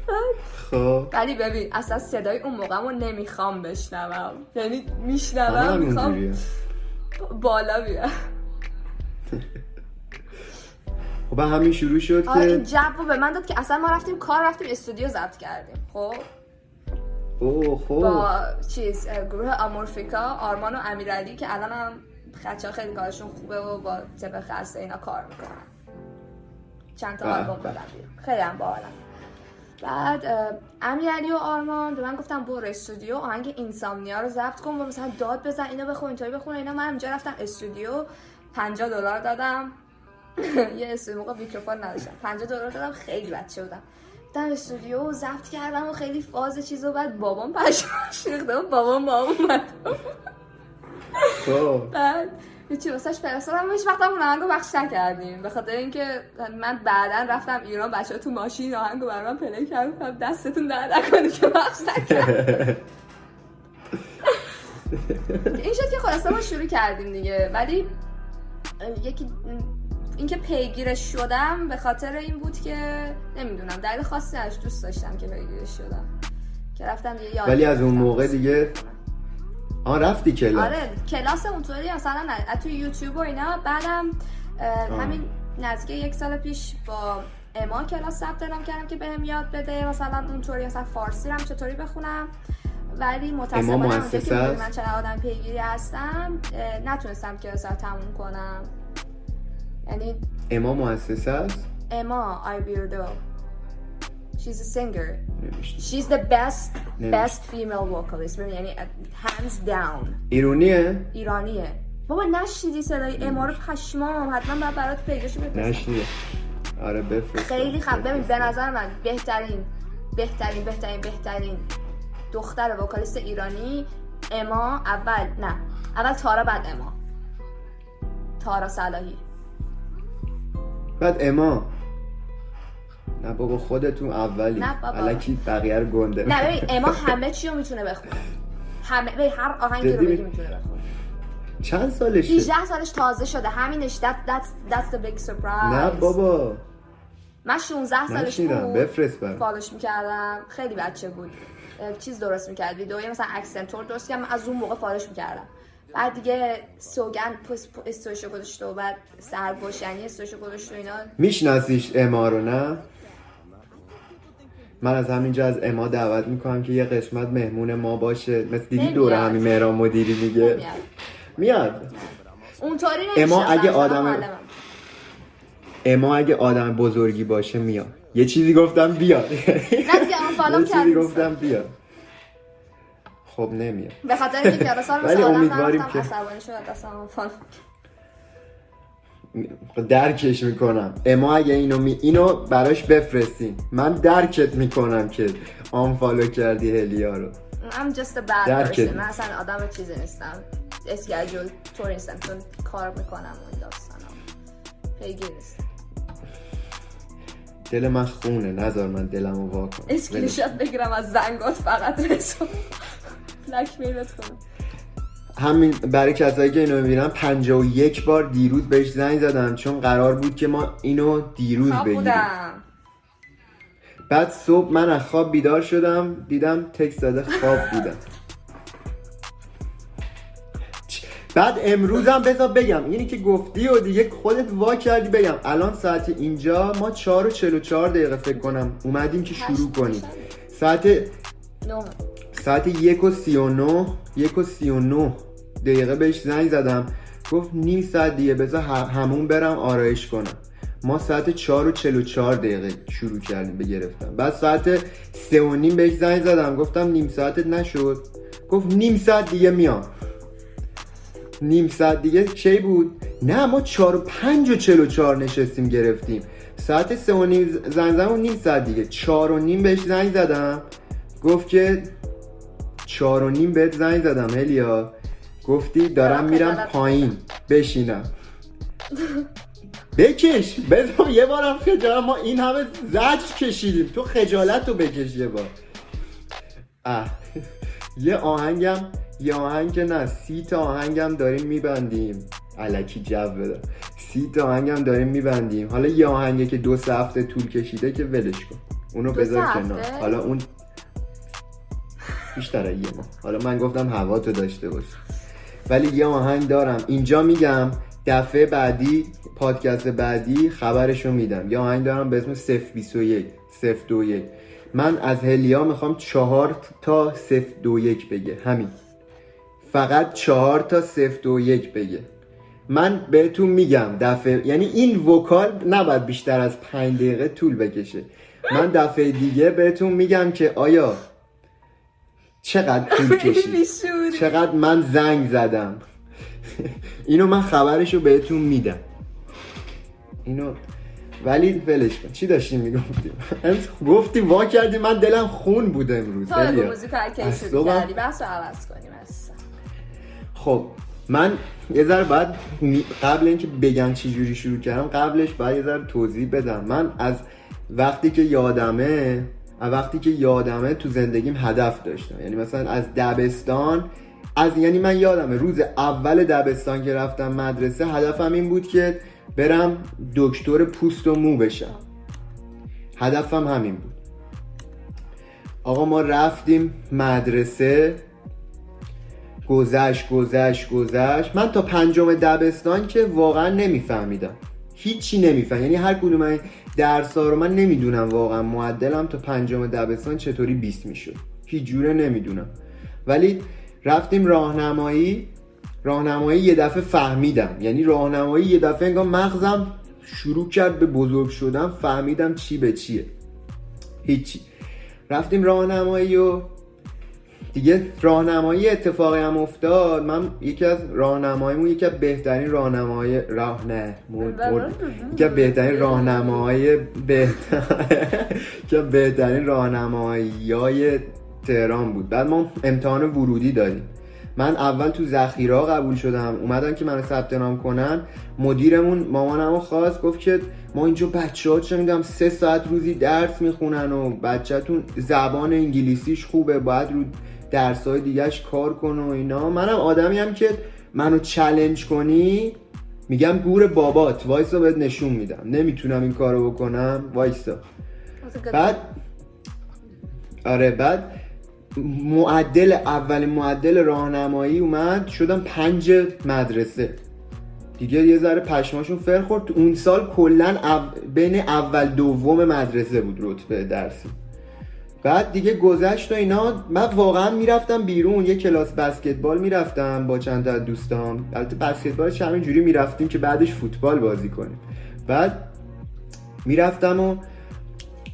A: خب.
B: ولی ببین اصلا صدای اون موقعمو نمی‌خوام بشنوم. یعنی میشنوم می‌خوام. بالا بیام.
A: خب همین شروع شد
B: آره این
A: که
B: جو رو به من داد که اصلا ما رفتیم کار رفتیم استودیو ضبط کردیم. خب؟
A: اوه خب.
B: با چیز گروه آمورفیکا آرمان و امیرعلی که الان هم خچه خیلی کارشون خوبه و با طبق خسته اینا کار می‌کنن. چند تا آلبوم بیرون خیلی هم باحالن بعد امیرعلی و آرمان به من گفتم برو استودیو آهنگ اینسامنیا رو ضبط کن و مثلا داد بزن اینو بخون اینطوری بخون اینا. من اینجا رفتم استودیو 50 دلار دادم. یه استودیو موقع میکروفون نداشتم. 50 دلار دادم خیلی بچه بودم. رفتم استودیو ضبط کردم و خیلی فاز چیز و بعد بابام پشماش ریخته بابام با اومد.
A: خب.
B: بعد هیچی واسش فرستادم و هیچ وقت اون آهنگو بخش نکردیم. به خاطر اینکه من بعدا رفتم ایران بچه تو ماشین آهنگو برای من پلی کردم دستتون درد نکنه که بخش نکرد این شد که خلاصه ما شروع کردیم دیگه. ولی یکی اینکه پیگیرش شدم به خاطر این بود که نمی‌دونم دلیل خاصی ازش دوست داشتم که پیگیرش شدم. که رفتم دیگه یاد
A: ولی از اون. موقع دیگه آه رفتی کلاس.
B: آره کلاس اونطوری مثلا تو یوتیوب و اینا. بعدم. همین نزدیک یک سال پیش با اما کلاس ثبت نام کردم که بهم یاد بده. مثلا اونطوری مثلا فارسی رو هم چطوری بخونم. ولی متاسفانه اونجا که؟ من چقدر آدم پیگیری هستم نتونستم کلاس رو تموم کنم. یعنی
A: اما مؤسسه است؟
B: اما آی بیردو. She's a singer.
A: نمی‌شناسم.
B: she's the best
A: نمی‌شناسم.
B: best female vocalist. ببین یعنی hands down.
A: ایرونیه
B: ایرانیه. بابا نشیدی صدای اما رو پشمام. حتما باید برات پیداشو بفرستم.
A: نشنیده آره بفرست.
B: خیلی خب. ببین به نظر من بهترین بهترین بهترین بهترین دختر وکالیست ایرانی اما اول نه. اول تارا بعد اما. تارا صلاحی.
A: بعد اما. نه بابا خودتون اولی.
B: نه بابا.
A: الکی بقیه رو گنده
B: نه ببین اما همه چی رو می‌تونه بخونه. همه ببین هر آهنگی رو بگی می‌تونه بخونه.
A: چند سالشه؟
B: 18 سالش تازه شده. همینش that, that's, that's the big surprise.
A: نه بابا.
B: من 16 سالش بود.
A: بفرست برام.
B: follow ش می‌کردم. خیلی بچه بود. چیز درست می‌کرد. ویدئوی مثلا accent tour درست کردم از اون موقع follow ش می‌کردم. بعد دیگه سوگن پس استوریشو گذاشته و بعد سرگوشنی استوریشو گذاشته و اینا.
A: میشناسیش اما رو نه؟ من از همینجا از اما دعوت می‌کنم که یه قسمت مهمون ما باشه. مثل دیدی. دوره همین مهران مدیری میگه. میاد.
B: اونطوری
A: اما اگه آدم-. اما اگه آدم بزرگی باشه میاد. یه چیزی گفتم بیاد.
B: نه
A: چیزی گفتم بیاد. خب نمیاد.
B: به خاطر اینکه کلاسا رو
A: ولی
B: مثل آدم
A: که-
B: عصبانی شد فالو
A: درکش می‌کنم. اما اگه اینو می... اینو براش بفرستین. من درکت می‌کنم که آنفالو کردی هلیا رو.
B: I'm just a bad person. من اصلا آدم چیزی نیستم. اسکیجول طور نیستم. چون کار می‌کنم و این داستانم پیگیر نیستم.
A: دل من خونه. نذار من دلم رو وا کنم.
B: اسکرین شات بگیرم از زنگات. فقط رسو. blackmail ت کنم
A: همین برای کسایی که اینو می‌بینن 51 بار دیروز بهش زنگ زدم چون قرار بود که ما اینو دیروز بگیریم. بعد صبح من از خواب بیدار شدم دیدم text داده خواب بودم. بعد امروزم بذار بگم اینی که گفتی و دیگه خودت وا کردی بگم. الان ساعت اینجا ما 4 و 44 دقیقه فکر کنم اومدیم که شروع کنیم. ساعت
B: نه.
A: ساعت یک و سی و نو یک و سی و نو دقیقه بهش زنگ زدم. گفت نیم ساعت دیگه بذار همون برم آرایش کنم. ما ساعت چهار و چل و چهار دقیقه شروع کردیم به گرفتن. بعد ساعت سه و نیم بهش زنگ زدم. گفتم نیم ساعتت نشد. گفت نیم ساعت دیگه میام. نیم ساعت دیگه کی بود؟ نه ما چهار و پنج و چل و چهار نشستیم گرفتیم. ساعت سه و نیم زنگ زدم نیم ساعت دیگه. چهار و نیم بهش زنگ زدم. گفت که چهار و نیم بهت زنگ زدم هلیا گفتی دارم میرم پایین. بشینم. بکش. بذار یه بارم خجالت. ما این همه زجر کشیدیم. تو خجالت رو بکش یه بار. اه. یه آهنگم یه آهنگ نه سی تا آهنگم داریم میبندیم. علکی جو بده. سی تا آهنگم داریم میبندیم. حالا یه آهنگه که دو سه هفته طول کشیده که ولش کن. اونو بذار کنار؟ حالا اون بیشتر از یه ماه. حالا من گفتم هوا تو داشته باش. ولی یه آهنگ دارم. اینجا میگم دفعه بعدی پادکست بعدی خبرشو میدم. یه آهنگ دارم به اسم 021 021 من از هلیا می‌خوام چهار تا 021 بگه. همین. فقط چهار تا 021 بگه. من بهتون میگم دفعه یعنی این وکال نباید بیشتر از پنج دقیقه طول بکشه. من دفعه دیگه بهتون میگم که آیا چقدر طول کشید؟ چقدر من زنگ زدم. اینو من خبرشو بهتون میدم. اینو ولی ولش کن. چی داشتیم می‌گفتیم؟ گفتی وا کردی من دلم خون بود امروز
B: تو بگو. موزیک کردی بس رو عوض کنیم
A: خب من یه ذره بعد قبل اینکه بگم چی جوری شروع کردم قبلش باید یه ذره توضیح بدم. من از وقتی که یادمه وقتی که یادمه تو زندگیم هدف داشتم. یعنی مثلا از دبستان از یعنی من یادمه روز اول دبستان که رفتم مدرسه هدفم این بود که برم دکتر پوست و مو بشم. هدفم همین بود. آقا ما رفتیم مدرسه. گذشت گذشت گذشت. من تا پنجم دبستان که واقعا نمیفهمیدم. هیچی نمیفهم. یعنی هر کدوم این درس رو من نمی‌دونم واقعا. معدلم تا پنجم دبستان چطوری 20 می‌شد. هیچ جوره نمی‌دونم. ولی رفتیم راهنمایی. راهنمایی یه دفعه فهمیدم. یعنی راهنمایی یه دفعه انگار مغزم شروع کرد به بزرگ شدن. فهمیدم چی به چیه. هیچی. رفتیم راهنمایی و دیگه راهنمایی اتفاقی هم افتاد. من یکی از راهنماییمون یکی از بهترین راهنمای راه نه یکی از بهترین راهنمای از بهترین راهنمایی تهران بود. بعد ما امتحان ورودی دادیم. من اول تو ذخیره قبول شدم. اومدن که منو ثبت نام کنن. مدیرمون مامانمو خواست گفت که ما اینجا بچه ها چه می‌دونم سه ساعت روزی درس می‌خونن و بچهتون زبان انگلیسیش خوبه. باید رو درس های دیگهش کار کن و اینا. منم آدمی هم که منو چلنج کنی میگم گور بابات وایسا بهت نشون میدم. نمی‌تونم این کارو بکنم وایسا. بعد آره بعد معدل اول معدل راهنمایی اومد شدم پنج مدرسه. دیگه یه ذره پشماشون فر خورد. اون سال کلا بین اول دوم مدرسه بود رتبه درسی. بعد دیگه گذشت و اینا من واقعا می‌رفتم بیرون یه کلاس بسکتبال می‌رفتم با چند تا دوستام. البته بسکتبالش همینجوری می‌رفتیم که بعدش فوتبال بازی کنیم. بعد می‌رفتم و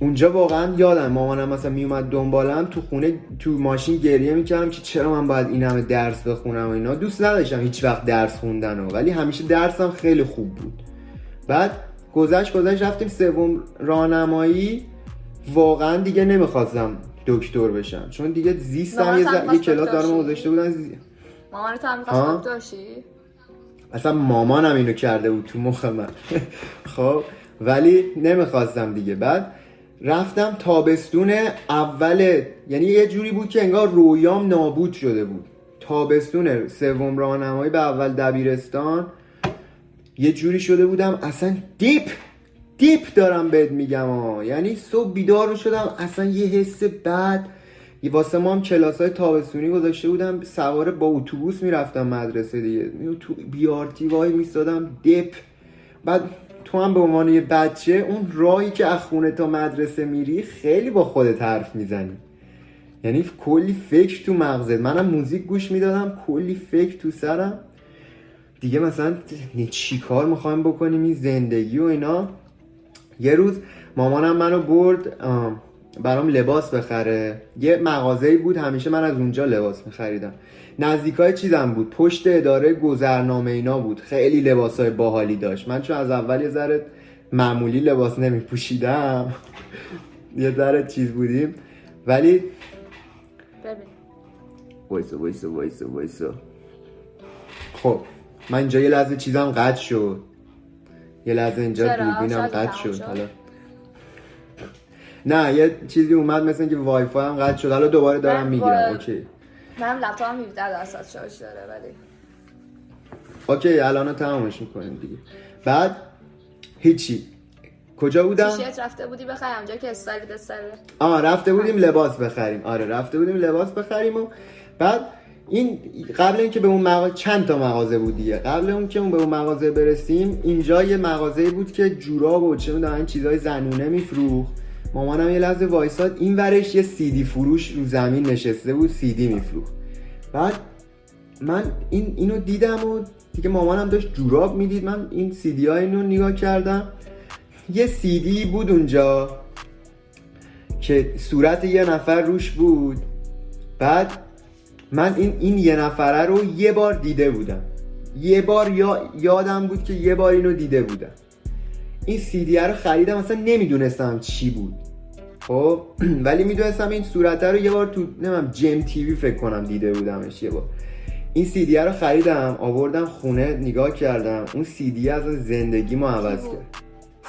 A: اونجا واقعا یادم مامانم مثلا میومد دنبالم تو خونه تو ماشین گریه می‌کردم که چرا من باید این همه درس بخونم و اینا. دوست نداشتم هیچ وقت درس خوندن و ولی همیشه درسم خیلی خوب بود. بعد گذشت گذشت رفتیم سوم راهنمایی. واقعا دیگه نمی‌خواستم دکتر بشم. چون دیگه زیستم یه, یه کلاس دارم گذاشته بودن زی...
B: مامان تو هم دکتر
A: اصلا مامانم اینو کرده بود تو مخ من. خب ولی نمی‌خواستم دیگه. بعد رفتم تابستون اول یعنی یه جوری بود که انگار رویام نابود شده بود. تابستون سوم راهنمایی به اول دبیرستان. یه جوری شده بودم اصلا deep deep دارم بهت میگم ها یعنی صبح بیدار شدم اصلا یه حس بد. واسه ما هم کلاس های تابستونی گذاشته بودم سواره با اتوبوس می‌رفتم مدرسه دیگه. تو BRT وای میستادم deep. بعد تو هم به عنوان یه بچه اون راهی که از خونه تا مدرسه میری خیلی با خودت حرف می‌زنی. یعنی کلی فکر تو مغزت. منم موزیک گوش می‌دادم کلی فکر تو سرم. دیگه مثلا چی کار می‌خوایم بکنیم؟ این زندگی و اینا. یه روز مامانم منو برد برام لباس بخره. یه مغازه بود همیشه من از اونجا لباس میخریدم. نزدیکای چیزم بود پشت اداره گذرنامه اینا بود. خیلی لباس های باحالی داشت. من چون از اول یه ذره معمولی لباس نمی پوشیدم یه ذره چیز بودیم. ولی
B: ببین.
A: وایسا وایسا وایسا وایسا. خب من اینجا یه لحظه چیزم قطع شد. یه لحظه اینجا دوربینم قطع شد حالا. نه یه چیزی اومد مثل اینکه وای فای هم قطع شد. حالا دوباره دارم می‌گیرم OK.
B: من لپتاپم 17 درصد شارژ داره ولی.
A: OK الان تمامش می‌کنیم دیگه. بعد هیچی. کجا بودم؟
B: تیشرت رفته بودی بخریم اونجا که استایل دستره
A: آه رفته بودیم لباس بخریم. آره رفته بودیم لباس بخریم و بعد این قبل اینکه به اون مغازه چند تا مغازه بود دیگه. قبل اون که اون به اون مغازه برسیم اینجا یه مغازه بود که جوراب و چه می‌دونم چیزای زنونه میفروخت. مامانم یه لحظه وایساد این ورش یه سیدی فروش رو زمین نشسته بود سیدی میفروخت. بعد من این اینو دیدم و دیگه مامانم داشت جوراب می‌دید. من این سیدی ها اینو نگاه کردم. یه سیدی بود اونجا که صورت یه نفر روش بود. بعد من این این یه نفره رو یه بار دیده بودم. یه بار یا یادم بود که یه بار اینو دیده بودم. این سیدی رو خریدم اصلا نمی‌دونستم چی بود. خب؟ ولی می‌دونستم این صورت رو یه بار تو نمیم جم تیوی فکر کنم دیده بودمش یه بار. این سیدی رو خریدم آوردم خونه نگاه کردم. اون سیدی از زندگی ما عوض کرد.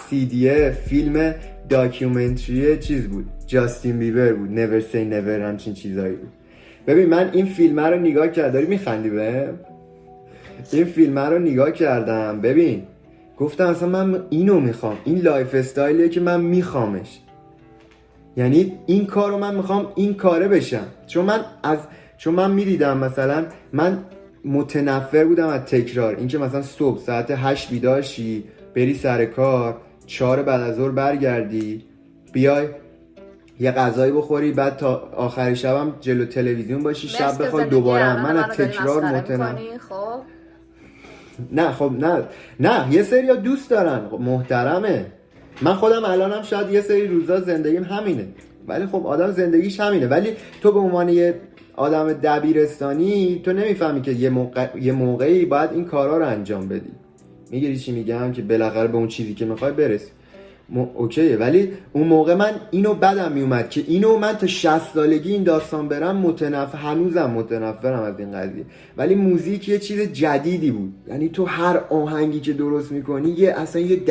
A: سیدی فیلم documentary چیز بود. جاستین بیبر بود. Never Say Never همچین چیزایی بود. ببین من این فیلم رو نگاه کردم. داری میخندی به؟ این فیلم رو نگاه کردم. ببین گفتم اصلا من اینو می‌خوام. این lifestyle یه که من میخوامش. یعنی این کار رو من می‌خوام این کاره بشم. چون من از چون من می‌دیدم مثلا من متنفر بودم از تکرار. اینکه مثلا صبح ساعت هشت بیدار شی بری سر کار چهار بعد از ظهر برگردی بیای یه غذایی بخوری بعد تا آخر شبم جلو تلویزیون باشی شب بخوای دوباره من از تکرار متنفر
B: خب؟
A: نه خب نه. نه یه سری دوست دارن. خب محترمه. من خودم الانم شاید یه سری روزا زندگیم همینه. ولی خب آدم زندگیش همینه. ولی تو به عنوان یه آدم دبیرستانی تو نمی‌فهمی که یه, موقع... یه موقعی باید این کارا رو انجام بدی. می‌گیری چی میگم؟ که بالاخره به اون چیزی که می‌خوای برسی. اوکیه ولی اون موقع من اینو بدم میومد که اینو من تا 60 سالگی این داستان برم متنف هنوزم متنفرم از این قضیه. ولی موزیک یه چیز جدیدی بود. یعنی تو هر آهنگی که درست می‌کنی یه اصلا یه